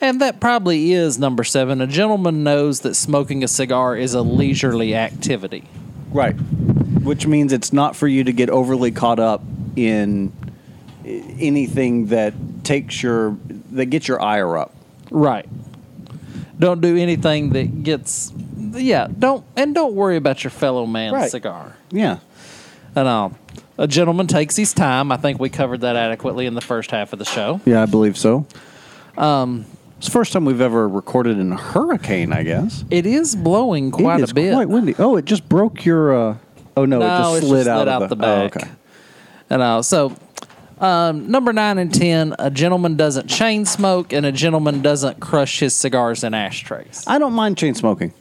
And that probably is number seven. A gentleman knows that smoking a cigar is a leisurely activity. Right. Which means it's not for you to get overly caught up in anything that takes your that gets your ire up. Right. Don't do anything that gets. Yeah, don't and don't worry about your fellow man's Right. cigar. Yeah. And um, a gentleman takes his time. I think we covered that adequately in the first half of the show. Yeah, I believe so. Um, it's the first time we've ever recorded in a hurricane. I guess It is blowing quite a bit. Quite windy. Oh, it just broke your. Uh, oh no, it just slid just out, of the, oh, back. okay. And uh, so, um, number nine and ten, a gentleman doesn't chain smoke, and a gentleman doesn't crush his cigars in ashtrays. I don't mind chain smoking.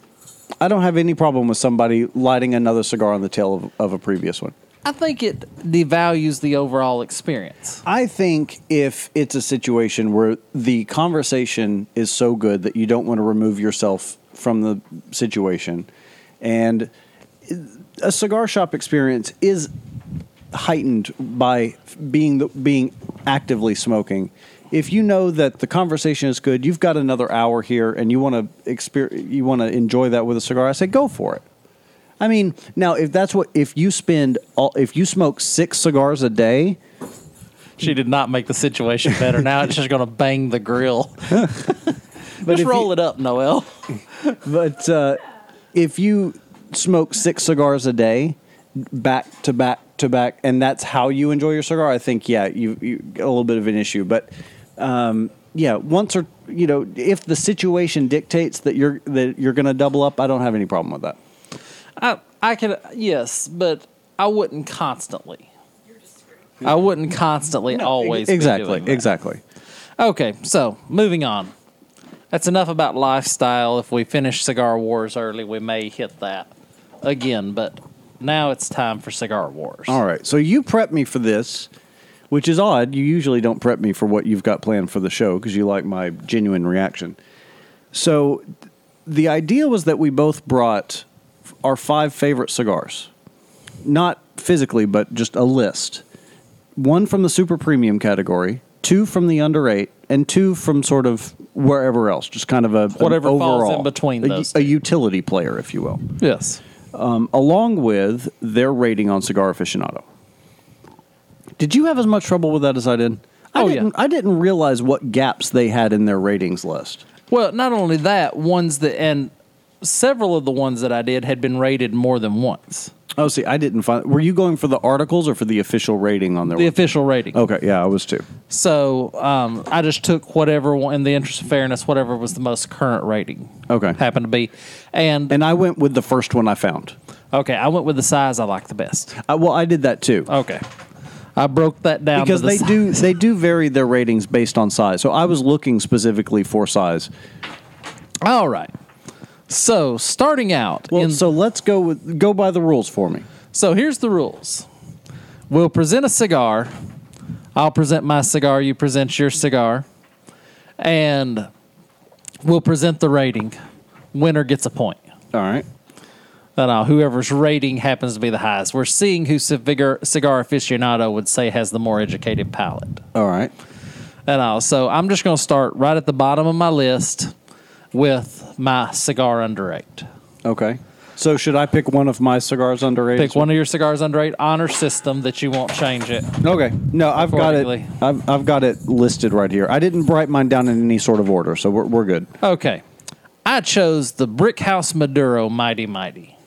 I don't have any problem with somebody lighting another cigar on the tail of, of a previous one. I think it devalues the overall experience. I think if it's a situation where the conversation is so good that you don't want to remove yourself from the situation, and a cigar shop experience is heightened by being the, being actively smoking. If you know that the conversation is good, you've got another hour here, and you want to exper- you want to enjoy that with a cigar. I say go for it. I mean, now if that's what if you spend all if you smoke six cigars a day, She did not make the situation better. Now it's just going to bang the grill. But just roll you- it up, Noel. But uh, if you smoke six cigars a day, back to back to back, and that's how you enjoy your cigar, I think yeah, you you get a little bit of an issue. But um, yeah, once or you know, if the situation dictates that you're that you're going to double up, I don't have any problem with that. I I could yes, but I wouldn't constantly. I wouldn't constantly always be exactly doing that. exactly. Okay, so moving on. That's enough about lifestyle. If we finish Cigar Wars early, we may hit that again, but now it's time for Cigar Wars. All right, so you prep me for this. Which is odd. You usually don't prep me for what you've got planned for the show because you like my genuine reaction. So, th- the idea was that we both brought our five favorite cigars, not physically, but just a list. One from the super premium category, two from the under eight, and two from sort of wherever else, just kind of a Whatever falls in between a, those a two. utility player, if you will, Yes. um, along with their rating on Cigar Aficionado. Did you have as much trouble with that as I did? I Oh, yeah. didn't, I didn't realize what gaps they had in their ratings list. Well, not only that, ones that and several of the ones that I did had been rated more than once. Oh, see, I didn't find. Were you going for the articles or for the official rating on their? The website? official rating. Okay, yeah, I was too. So um, I just took whatever, in the interest of fairness, whatever was the most current rating. Okay. Happened to be, and, And I went with the first one I found. okay, I went with the size I like the best. I, well, I did that too. Okay, I broke that down because the they si- do they do vary their ratings based on size. So I was looking specifically for size. All right. So starting out, Well, in, so let's go with go by the rules for me. So here's the rules. We'll present a cigar. I'll present my cigar. You present your cigar. And we'll present the rating. Winner gets a point. All right. And uh, whoever's rating happens to be the highest. We're seeing who cigar, cigar aficionado would say has the more educated palate. All right. And uh, so I'm just going to start right at the bottom of my list with my cigar under eight. Okay. So should I pick one of my cigars under eight? Pick one of your cigars under eight. Honor system that you won't change it. Okay. No, I've got it. I've, I've got it listed right here. I didn't write mine down in any sort of order, so we're, we're good. Okay. I chose the Brick House Maduro Mighty Mighty.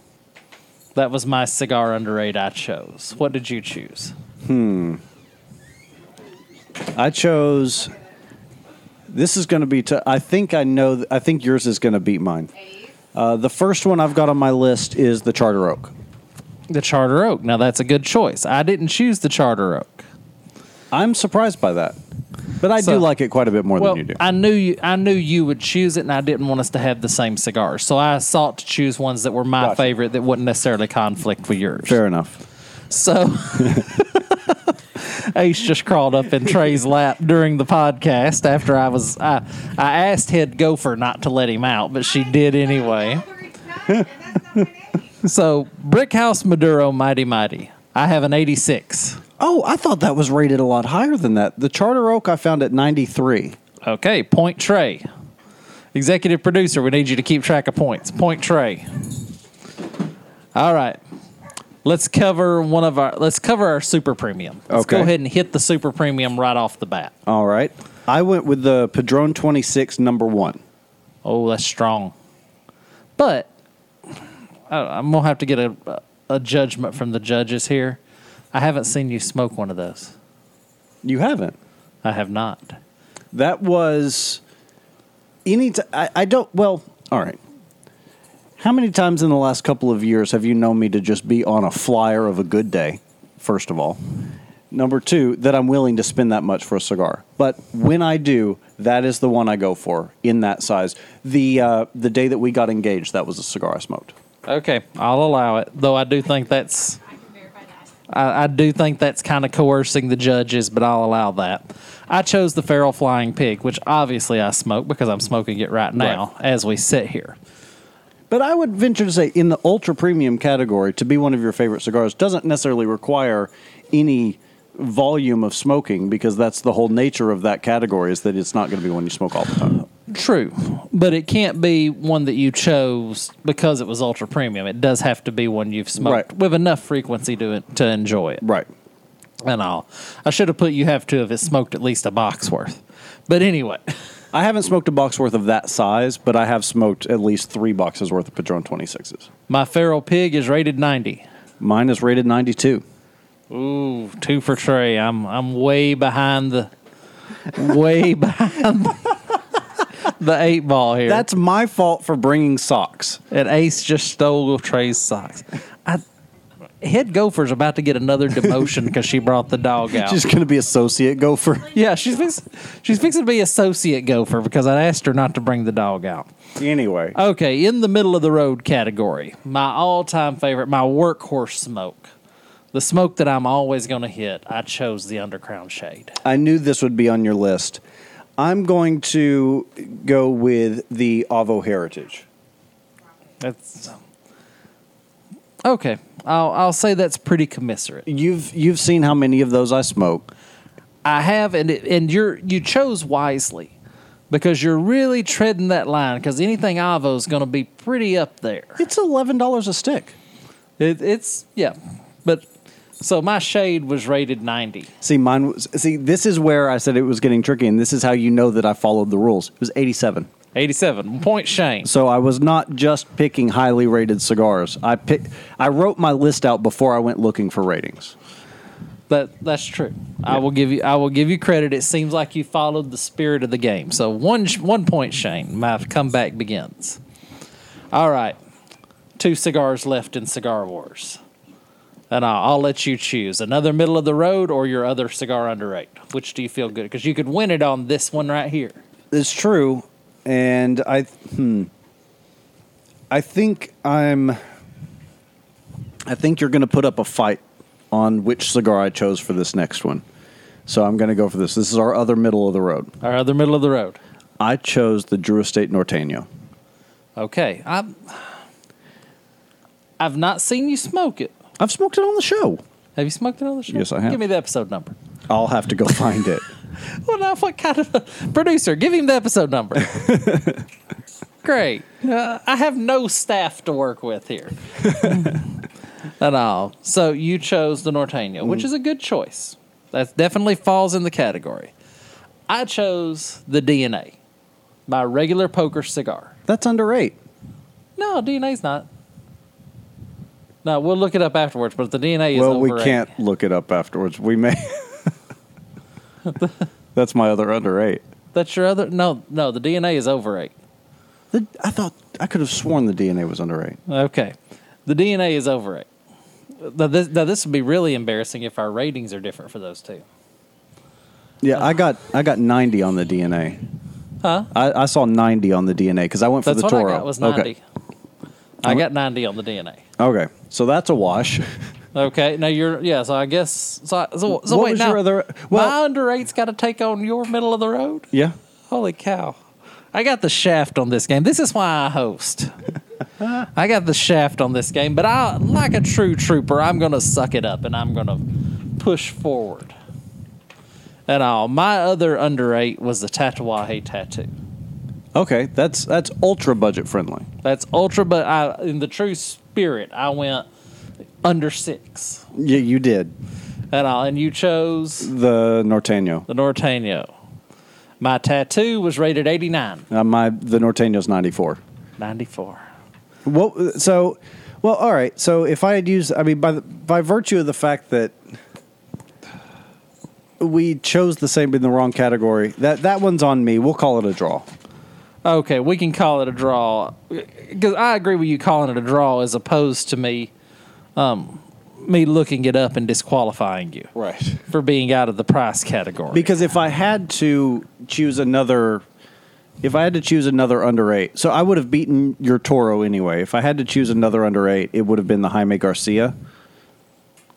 That was my cigar under eight I chose. What did you choose? Hmm. I chose. This is going to be. T- I think I know. th- I think yours is going to beat mine. Uh, the first one I've got on my list is the Charter Oak. The Charter Oak. Now that's a good choice. I didn't choose the Charter Oak. I'm surprised by that, but I So- do like it quite a bit more Well, than you do. I knew you. I knew you would choose it, and I didn't want us to have the same cigars. So I sought to choose ones that were my Gotcha. favorite that wouldn't necessarily conflict with yours. Fair enough. So Ace just crawled up in Trae's lap during the podcast after I was I I asked head gopher not to let him out, but she did anyway. So Brick House Maduro Mighty Mighty. I have an 86. Oh, I thought that was rated a lot higher than that. The Charter Oak I found at 93. Okay, point Trae. Executive producer, we need you to keep track of points. Point Trey. All right. Let's cover one of our let's cover our super premium. Let's go ahead and hit the super premium right off the bat. All right. I went with the Padron 26 number one. Oh, that's strong. But I, I'm gonna have to get a a judgment from the judges here. I haven't seen you smoke one of those. You haven't. I have not. That was any. T- I, I don't. Well, all right. How many times in the last couple of years have you known me to just be on a flyer of a good day? First of all, number two, that I'm willing to spend that much for a cigar. But when I do, that is the one I go for in that size. The uh, the day that we got engaged, that was a cigar I smoked. Okay, I'll allow it. Though I do think that's I, I do think that's kind of coercing the judges, but I'll allow that. I chose the feral flying pig, which obviously I smoke because I'm smoking it right now as we sit here. But I would venture to say, in the ultra premium category, to be one of your favorite cigars doesn't necessarily require any volume of smoking because that's the whole nature of that category is that it's not going to be one you smoke all the time. True, but it can't be one that you chose because it was ultra premium. It does have to be one you've smoked Right. with enough frequency to to enjoy it. Right. And all. I should have put you have to have smoked at least a box worth. But anyway, I haven't smoked a box worth of that size, but I have smoked at least three boxes worth of Padron 26s. my feral pig is rated 90. Mine is rated 92. Ooh, two for Trae. I'm I'm way behind the way behind the, the eight ball here. That's my fault for bringing socks. and Ace just stole Trae's socks. Head gopher's about to get another demotion because she brought the dog out. She's going to be associate gopher. yeah, she's fix, she's fixing to be associate gopher because I asked her not to bring the dog out. anyway, Okay, in the middle of the road category, my all time favorite, my workhorse smoke. The smoke that I'm always going to hit, I chose the Undercrown Shade. I knew this would be on your list. I'm going to go with the Avo Heritage. That's okay. I'll I'll say that's pretty commiserate. You've you've seen how many of those I smoke. I have, and it, and you're you chose wisely because you're really treading that line. Because anything Avo is going to be pretty up there. It's eleven dollars a stick. It, it's yeah, but so my shade was rated ninety. See, mine was. See, this is where I said it was getting tricky, and this is how you know that I followed the rules. It was eighty-seven. 87. Point Shane. So I was not just picking highly rated cigars. I pick, I wrote my list out before I went looking for ratings. That that's true. I will give you I will give you credit. It seems like you followed the spirit of the game. So one one point, Shane. My comeback begins. All right, two cigars left in Cigar Wars, and I'll, I'll let you choose another middle of the road or your other cigar under eight. Which do you feel good? Because you could win it on this one right here. It's true, and I hmm. I think I'm. I think you're going to put up a fight on which cigar I chose for this next one. So I'm going to go for this. This is our other middle of the road. Our other middle of the road. I chose the Drew Estate Norteño. Okay, I'm. I've not seen you smoke it. I've smoked it on the show. Have you smoked it on the show? Yes, I have. Give me the episode number. I'll have to go find it. Well, now what kind of a producer? Give him the episode number. Great. Uh, I have no staff to work with here at all. So you chose the Norteño, which is a good choice. That definitely falls in the category. I chose the DNA, my regular poker cigar. That's under eight. No, DNA's not. No, we'll look it up afterwards. But the DNA is well, we can't look it up afterwards. We may. That's my other under eight. That's your other. No, no, the DNA is over eight. The, I thought I could have sworn the DNA was under eight. Okay. The DNA is over eight. Now this, now this would be really embarrassing if our ratings are different for those two. Yeah, I got I got ninety on the DNA. Huh? I, I saw ninety on the DNA because I went for That's the what Toro. I got was 90. Okay. I got 90 on the DNA. Okay, so that's a wash. Okay. Now you're, yeah, so I guess, so, so, so What wait, was now, your other- my well- under eight's got to take on your middle of the road? yeah. Holy cow. I got the shaft on this game. This is why I host. I got the shaft on this game, but I, like a true trooper, I'm going to suck it up and I'm going to push forward. And all. My other under eight was the Tatuaje tattoo. Okay, that's that's ultra budget friendly. That's ultra, but I, in the true spirit, I went under six. Yeah, you did And all. And you chose the Norteño. the Norteño. My tattoo was rated 89. Uh, my the Norteño's ninety four. 94. What? So, well, all right. So if I had used, I mean, by the, by virtue of the fact that we chose the same in the wrong category, that that one's on me. We'll call it a draw. Okay, we can call it a draw because I agree with you calling it a draw as opposed to me, um, me looking it up and disqualifying you Right. for being out of the price category. Because if I had to choose another, if I had to choose another under eight, so I would have beaten your Toro anyway. If I had to choose another under eight, it would have been the Jaime Garcia.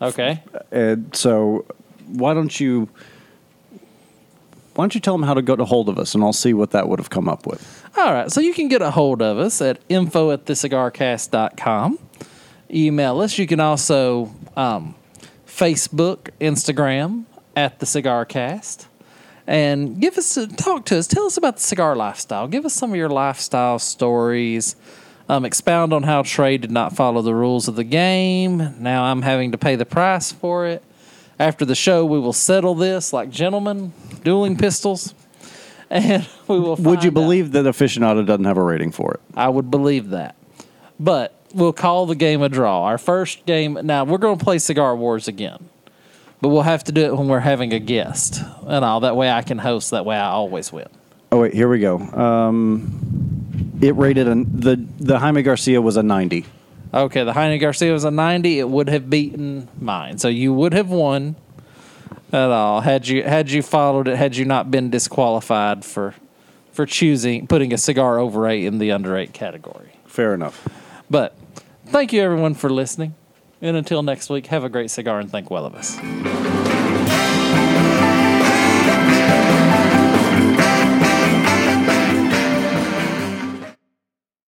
okay, And so, why don't you? Why don't you tell them how to get a hold of us, and I'll see what that would have come up with. all right. So you can get a hold of us at info at thecigarcast.com. Email us. You can also um, Facebook, Instagram at the Cigar Cast, and give us a, talk to us. Tell us about the cigar lifestyle. Give us some of your lifestyle stories. Um, expound on how trade did not follow the rules of the game. Now I'm having to pay the price for it. After the show, we will settle this like gentlemen, dueling pistols, and we will. Would you find out. believe that aficionado doesn't have a rating for it? I would believe that. But we'll call the game a draw. Our first game. Now we're going to play Cigar Wars again, but we'll have to do it when we're having a guest and all. That way I can host. That way I always win. Oh wait, here we go. Um, it rated an, the the Jaime Garcia was a ninety. Okay, the Jaime Garcia was a 90. It would have beaten mine, so you would have won at all had you had you followed it. Had you not been disqualified for for choosing putting a cigar over eight in the under eight category. Fair enough. But thank you everyone for listening, and until next week, have a great cigar and think well of us.